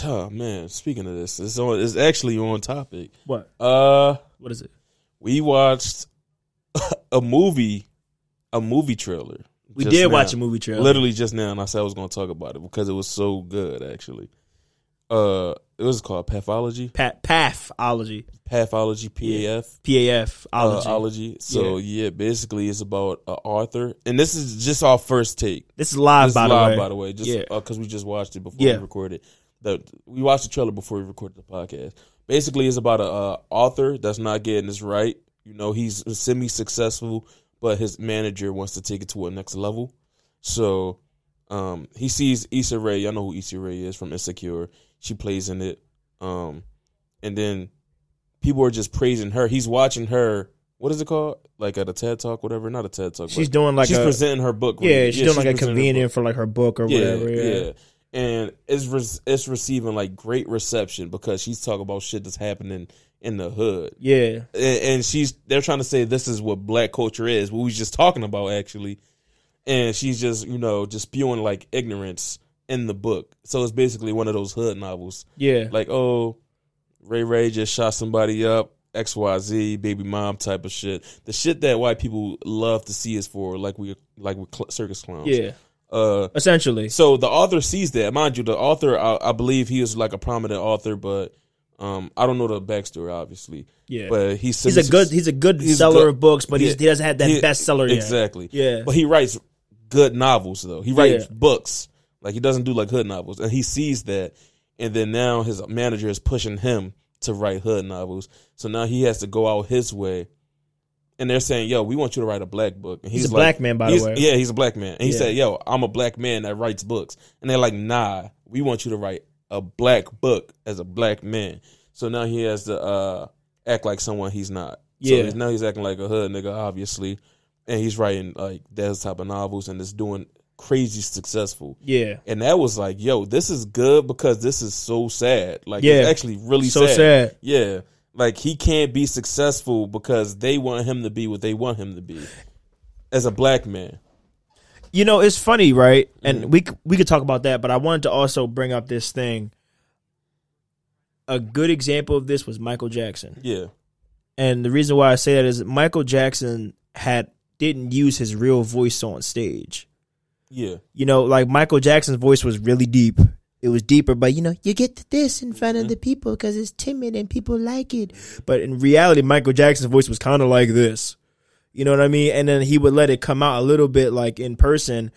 Oh, man, speaking of this, it's on. It's actually on topic. What? Uh, What is it? we watched a movie, a movie trailer. We did now. watch a movie trailer. literally just now, and I said I was going to talk about it because it was so good. Actually, uh, it was called Pathology, Pa- pathology. Pathology, PAF. PAF. Uh, ology. ology. So yeah. basically, it's about an author, and this is just our first take. This is live, This by is the live, way. by the way, just Yeah. because we just watched it before Yeah. we recorded. The we watched the trailer before we recorded the podcast. Basically, it's about a uh, author that's not getting this right. You know, he's semi successful, but his manager wants to take it to a next level. So, um, he sees Issa Rae. Y'all know who Issa Rae is from Insecure. She plays in it. Um, and then people are just praising her. He's watching her. What is it called? Like at a TED Talk, whatever. Not a TED Talk. She's doing like she's a presenting her book. yeah, she's doing like a presenting her book convenient for like her book or whatever. Yeah, and it's re- it's receiving like great reception because she's talking about shit that's happening in the hood, yeah, and, and she's they're trying to say this is what black culture is, what we was just talking about actually, and she's just you know just spewing like ignorance in the book. So it's basically one of those hood novels, yeah. like oh, Ray Ray just shot somebody up. X Y Z baby mom type of shit. The shit that white people love to see us for, like we like with cl- circus clowns. yeah. Uh, Essentially, so the author sees that. Mind you, the author, I, I believe he is like a prominent author, but Um, I don't know the backstory, obviously, Yeah. but he's he's a good he's a good he's seller good- of books, but he's, yeah. he doesn't have that He- bestseller yet. exactly. Yeah. but he writes good novels though. He writes Yeah. books. Like he doesn't do like hood novels, and he sees that, and then now his manager is pushing him to write hood novels. So now he has to go out his way, and they're saying, "Yo, we want you to write a black book." And He's a like- black man, by the way. Yeah, he's a black man, and he Yeah. said, "Yo, I'm a black man that writes books," and they're like, "Nah, we want you to write a black book as a black man." So now he has to uh, act like someone he's not. Yeah. So now he's acting like a hood nigga, obviously, and he's writing like those type of novels, and it's doing crazy successful. Yeah. And that was like, yo, this is good because this is so sad. Like, Yeah. it's actually really So sad. sad. Yeah. Like, he can't be successful because they want him to be what they want him to be as a black man. You know, it's funny, right? And Mm-hmm. we we could talk about that, but I wanted to also bring up this thing. A good example of this was Michael Jackson. Yeah. And the reason why I say that is Michael Jackson had didn't use his real voice on stage. Yeah. You know, like Michael Jackson's voice was really deep. It was deeper, but you know, you get this in front of mm-hmm. the people because it's timid and people like it. But in reality, Michael Jackson's voice was kind of like this. You know what I mean? And then he would let it come out a little bit like in person.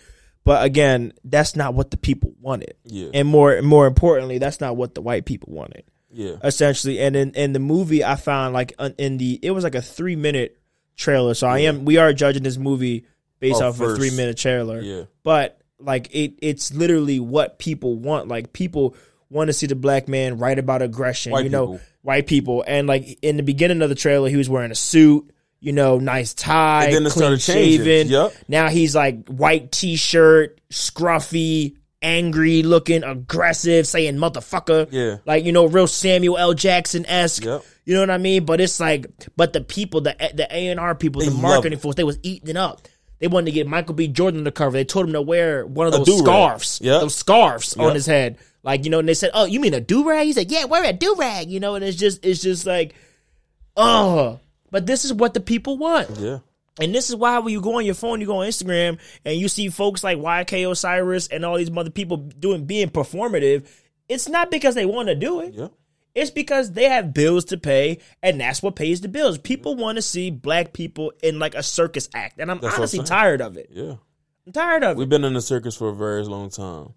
But again, that's not what the people wanted. Yeah. And more more importantly, that's not what the white people wanted Yeah. essentially. And in, in the movie, I found like in the it was like a three minute trailer. So I am we are judging this movie based Oh, off of a three minute trailer. Yeah. But like it, it's literally what people want. Like people want to see the black man write about aggression. White you know, people. white people. And like in the beginning of the trailer, he was wearing a suit. You know, nice tie, And then it clean shaven. Yup. Now he's like white t shirt, scruffy, angry looking, aggressive, saying motherfucker. Yeah. Like, you know, real Samuel L. Jackson esque. Yep. You know what I mean? But it's like, but the people, the the A and R people, They the marketing it. folks, they was eating it up. They wanted to get Michael B. Jordan on the cover. They told him to wear one of those scarves, Yep. those scarves on his head. Like you know, and they said, "Oh, you mean a do rag?" He said, "Yeah, wear a do rag." You know, and it's just, it's just like, oh. But this is what the people want. Yeah. And this is why when you go on your phone, you go on Instagram, and you see folks like YK Osiris and all these other people doing being performative. It's not because they want to do it. Yeah. It's because they have bills to pay, and that's what pays the bills. People want to see black people in like a circus act, and I'm That's what I'm honestly tired of it. Yeah. I'm tired of it. We've been in the circus for a very long time.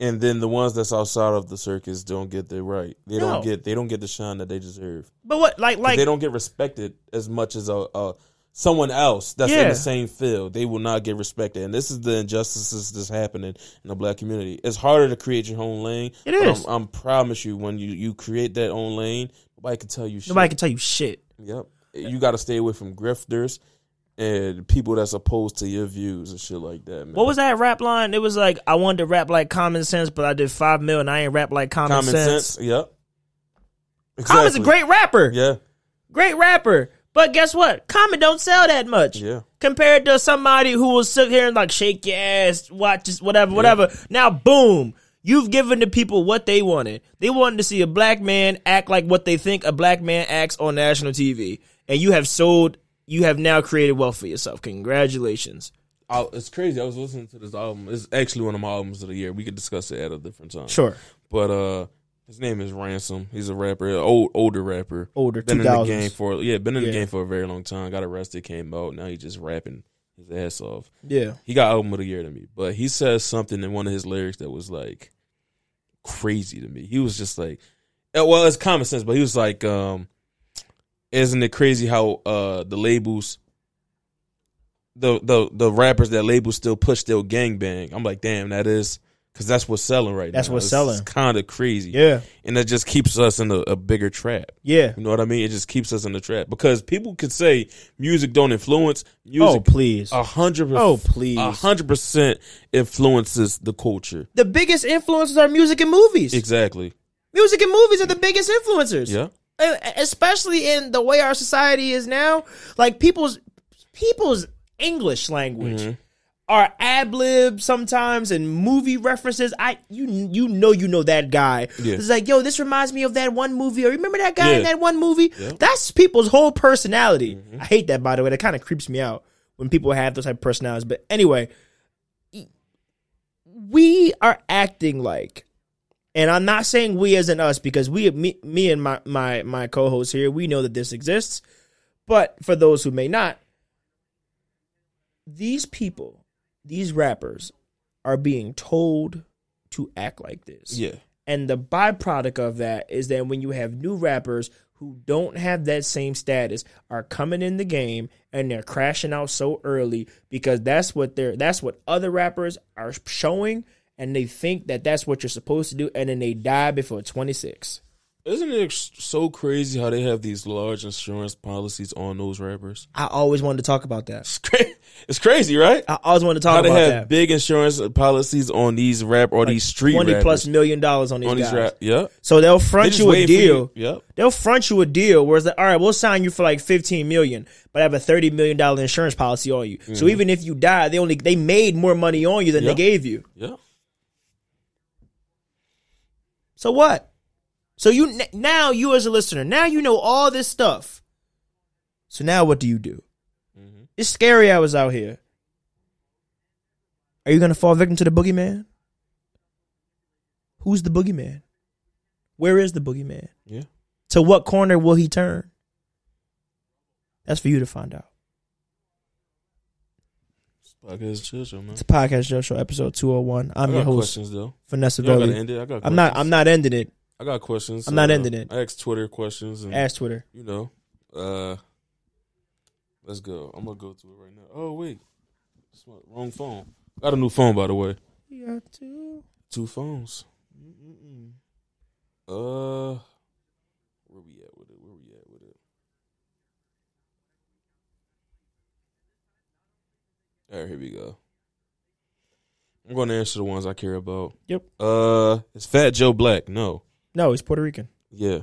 And then the ones that's outside of the circus don't get their right. They No. don't get they don't get the shine that they deserve. But what, like, like, they don't get respected as much as a, a someone else that's in the same field. They will not get respected, and this is the injustices that's happening in the black community. It's harder to create your own lane. It is. I'm, I'm promise you, when you you create that own lane, nobody can tell you shit. nobody can tell you shit. Yep. You got to stay away from grifters and people that's opposed to your views and shit like that. Man. What was that rap line? It was like I wanted to rap like Common Sense, but I did five mil and I ain't rap like Common, common sense. sense? Yep. Common's a great rapper, Yeah. great rapper. But guess what? Common don't sell that much. Yeah. compared to somebody who will sit here and like shake your ass, watch this, whatever, whatever. Now, boom, you've given the people what they wanted. They wanted to see a black man act like what they think a black man acts on national TV, and you have sold. You have now created wealth for yourself. Congratulations. I, it's crazy. I was listening to this album. It's actually one of my albums of the year. We could discuss it at a different time. Sure. But uh, his name is Ransom. He's a rapper, old older rapper. Older, Been in the game for yeah, been in Yeah. the game for a very long time. Got arrested, came out. Now he's just rapping his ass off. Yeah. He got album of the year to me, but he says something in one of his lyrics that was like crazy to me. He was just like, uh, well, it's common sense, but he was like, um, isn't it crazy how uh the labels, the the the rappers that labels still push still gangbang? I'm like, damn, that is. Cause that's what's selling right That's now. That's what's It's selling. It's kind of crazy, Yeah. and that just keeps us in a, a bigger trap. Yeah. You know what I mean? It just keeps us in the trap because people could say music don't influence. Oh, Music please. a hundred. Oh, please. A hundred percent influences the culture. The biggest influencers are music and movies. Exactly. Music and movies are the biggest influencers. Yeah. Especially in the way our society is now like people's people's english language Mm-hmm. Are ad lib sometimes and movie references i you you know you know that guy. Yeah. it's like yo this reminds me of that one movie. Or remember that guy in that one movie? That's people's whole personality. Mm-hmm. I hate that by the way. That kind of creeps me out when people have those type of personalities. But anyway we are acting like And I'm not saying we as in us because we me, me and my my my co-host here, we know that this exists. But for those who may not, these people, these rappers are being told to act like this. Yeah. And the byproduct of that is that when you have new rappers who don't have that same status are coming in the game and they're crashing out so early because that's what they're that's what other rappers are showing and they think that that's what you're supposed to do and then they die before 26. Isn't it so crazy how they have these large insurance policies on those rappers? I always wanted to talk about that. It's, cra- it's crazy, right? I always wanted to talk about that. They have that. big insurance policies on these rap or these street 20 rappers. plus million dollars on these on guys. these rap. Yeah. So they'll front just you a deal. you. Yep. They'll front you a deal where it's like, all right, we'll sign you for like fifteen million, but I have a thirty million dollar insurance policy on you. So even if you die, they only they made more money on you than Mm-hmm. Yep. they gave you. Yeah. So what? So you now you as a listener, now you know all this stuff. So now what do you do? Mhm. It's scary hours out here. Are you gonna fall victim to the boogeyman? Who's the boogeyman? Where is the boogeyman? Yeah. To what corner will he turn? That's for you to find out. Podcast chill show, man. It's a podcast show show episode two hundred one. I'm I your host, questions though. Vanessa You don't gotta end it. I got. I'm not. I'm not ending it. I got questions. I'm not Uh, ending it. I asked Twitter questions and Ask Twitter. you know, uh, let's go. I'm gonna go to it right now. Oh wait, It's my- wrong phone. Got a new phone by the way. You got two. Two phones. Mm-mm-mm. Uh, where we at with it? Where we at with it? All right, here we go. I'm going to answer the ones I care about. Yep. Uh, is Fat Joe Black? No. No, he's Puerto Rican. Yeah.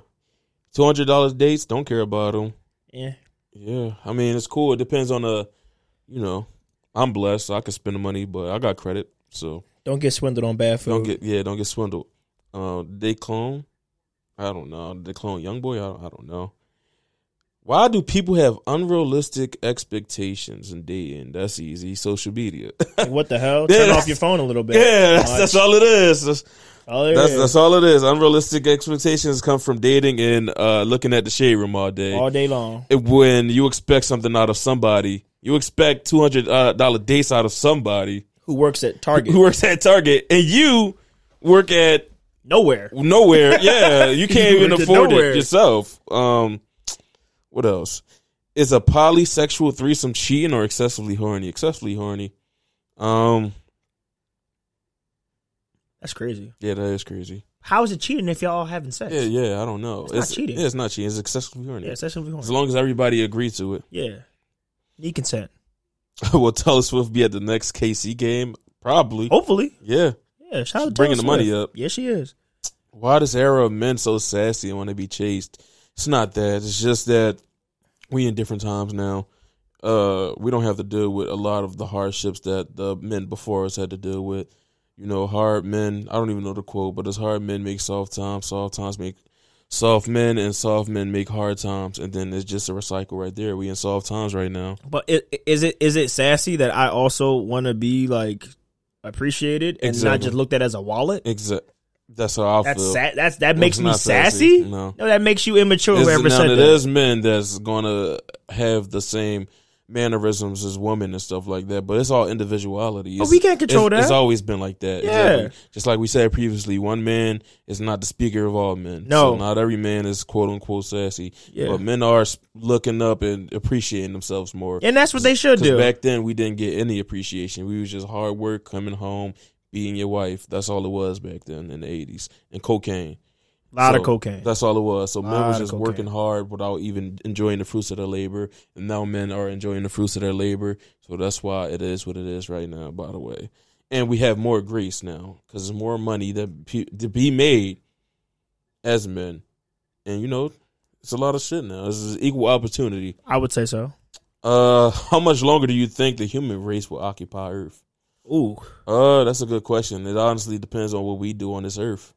Two hundred dollars dates. Don't care about them. Yeah. Yeah, I mean it's cool. It depends on the, you know, I'm blessed. So I can spend the money, but I got credit, so Don't get swindled on bad food. don't get yeah, don't get swindled. Uh, they clone. I don't know. They clone Young Boy. I don't, I don't know. Why do people have unrealistic expectations in dating? That's easy. Social media. What the hell? Turn that's- off your phone a little bit. yeah, that's, that's all it is. That's, All it that's, is. that's all it is. Unrealistic expectations come from dating and uh, looking at the shade room all day. all day long. when you expect something out of somebody, you expect two hundred dollar dates out of somebody Who works at Target? who works at Target, and you work at Nowhere. nowhere. Yeah, you can't even afford nowhere. it yourself. Um, what else? Is a polysexual threesome cheating or excessively horny? Excessively horny. Um, That's crazy. yeah, that is crazy. How is it cheating if y'all all having sex? Yeah, yeah, I don't know. It's not cheating. Yeah, it's not cheating. It's excessively horny. Yeah, As horny. As long as everybody agrees to it. Yeah. Need consent. Will Taylor Swift be at the next KC game? Probably. Hopefully. Yeah. Yeah. Shout out to bringing Taylor the money up. Yes, she is. Why does era of men so sassy and want to be chased? It's not that. It's just that we in different times now. Uh, we don't have to deal with a lot of the hardships that the men before us had to deal with. You know, hard men. I don't even know the quote, but it's hard men make soft times. Soft times make soft men, and soft men make hard times. And then it's just a recycle right there. We in soft times right now. But it, is it is it sassy that I also want to be like appreciated and not just looked at as a wallet? Exact. That's how I That's feel. sa- that's that makes me sassy. sassy. No. that makes you immature. It's- Whoever now, said that. there's men that's gonna have the same mannerisms as women and stuff like that, but it's all individuality. Oh, but we can't control it's, that. It's always been like that. Yeah. Exactly. Just like we said previously, one man is not the speaker of all men. No. So not every man is quote unquote sassy. Yeah. But men are looking up and appreciating themselves more. and that's what they should do. back then we didn't get any appreciation. We was just hard work, coming home, being your wife. That's all it was back then in the eighties. And cocaine. a lot of cocaine. That's all it was. So men was just working hard without even enjoying the fruits of their labor, and now men are enjoying the fruits of their labor. So that's why it is what it is right now. By the way, and we have more grace now because there's more money that pe- to be made as men, and you know it's a lot of shit now. This is equal opportunity. I would say so. Uh, how much longer do you think the human race will occupy Earth? Ooh, Uh, that's a good question. It honestly depends on what we do on this earth.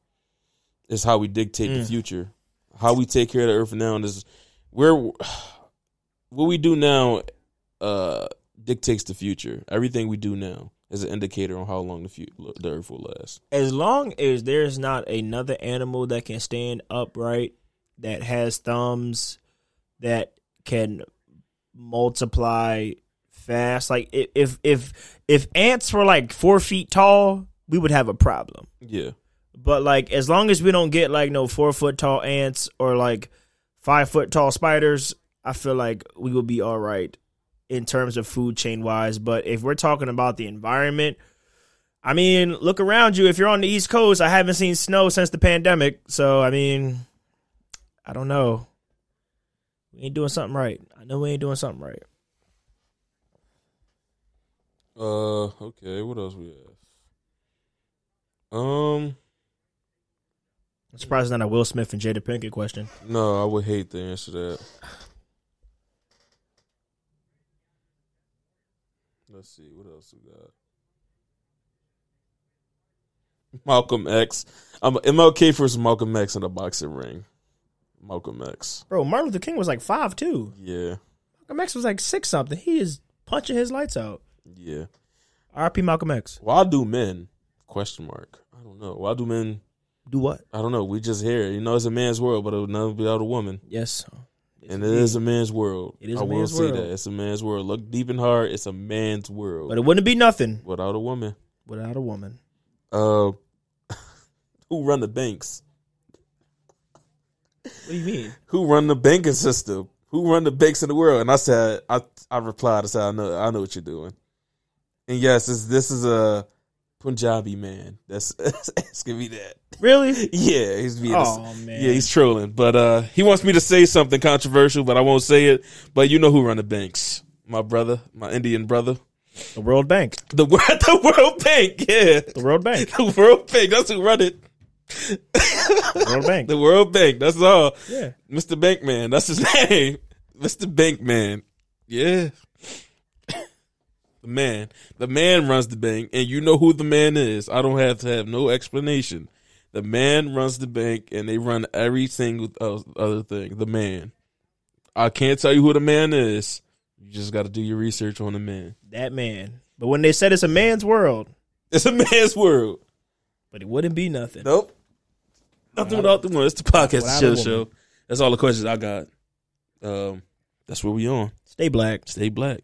It's how we dictate the Mm. future. How we take care of the earth now is where what we do now uh dictates the future. Everything we do now is an indicator on how long the fu- the Earth will last. As long as there's not another animal that can stand upright, that has thumbs, that can multiply fast. Like if if if ants were like four feet tall, we would have a problem. Yeah, But like as long as we don't get like no four foot tall ants or like five foot tall spiders, I feel like we will be all right in terms of food chain wise. But if we're talking about the environment, I mean, look around you. If you're on the East Coast, I haven't seen snow since the pandemic. So I mean, I don't know. We ain't doing something right. I know we ain't doing something right. Uh, okay. What else we have? Um, I'm surprised it's not a Will Smith and Jada Pinkett question. no, I would hate to answer that. Let's see what else we got. Malcolm X. I'm MLK versus Malcolm X in a boxing ring. Malcolm X. Bro, Martin Luther King was like five too. Yeah, Malcolm X was like six something. He is punching his lights out. Yeah. R.P. Malcolm X. Why do men? Question mark. I don't know. Why do men? Do what? I don't know. We just hear. it. You know, it's a man's world, but it'll never be out a woman. Yes. And it is a man's world. It is I a will say world. that it's a man's world. Look deep and hard. It's a man's world But it wouldn't be nothing without a woman. without a woman. Uh, who run the banks? What do you mean? Who run the banking system? Who run the banks in the world? And I said, I I replied, I said, I know, I know what you're doing. And yes, this this is a Punjabi man that's asking me that. Really? Yeah, he's being. Oh man. Yeah, he's trolling, but uh, he wants me to say something controversial, but I won't say it. But you know who run the banks? My brother, my Indian brother, the World Bank. the the World Bank. Yeah, The World Bank. the World Bank. That's who run it. The World Bank. The World Bank. That's all. Yeah. Mr. Bankman. That's his name. Mr. Bankman. Yeah. The man. The man runs the bank, and you know who the man is. I don't have to have no explanation. The man runs the bank, and they run every single other thing. The man. I can't tell you who the man is. You just got to do your research on the man. That man. But when they said it's a man's world, It's a man's world. but it wouldn't be nothing. Nope. Nothing without the one. It's the podcast show show. That's all the questions I got. Um, that's where we on. Stay black. Stay black.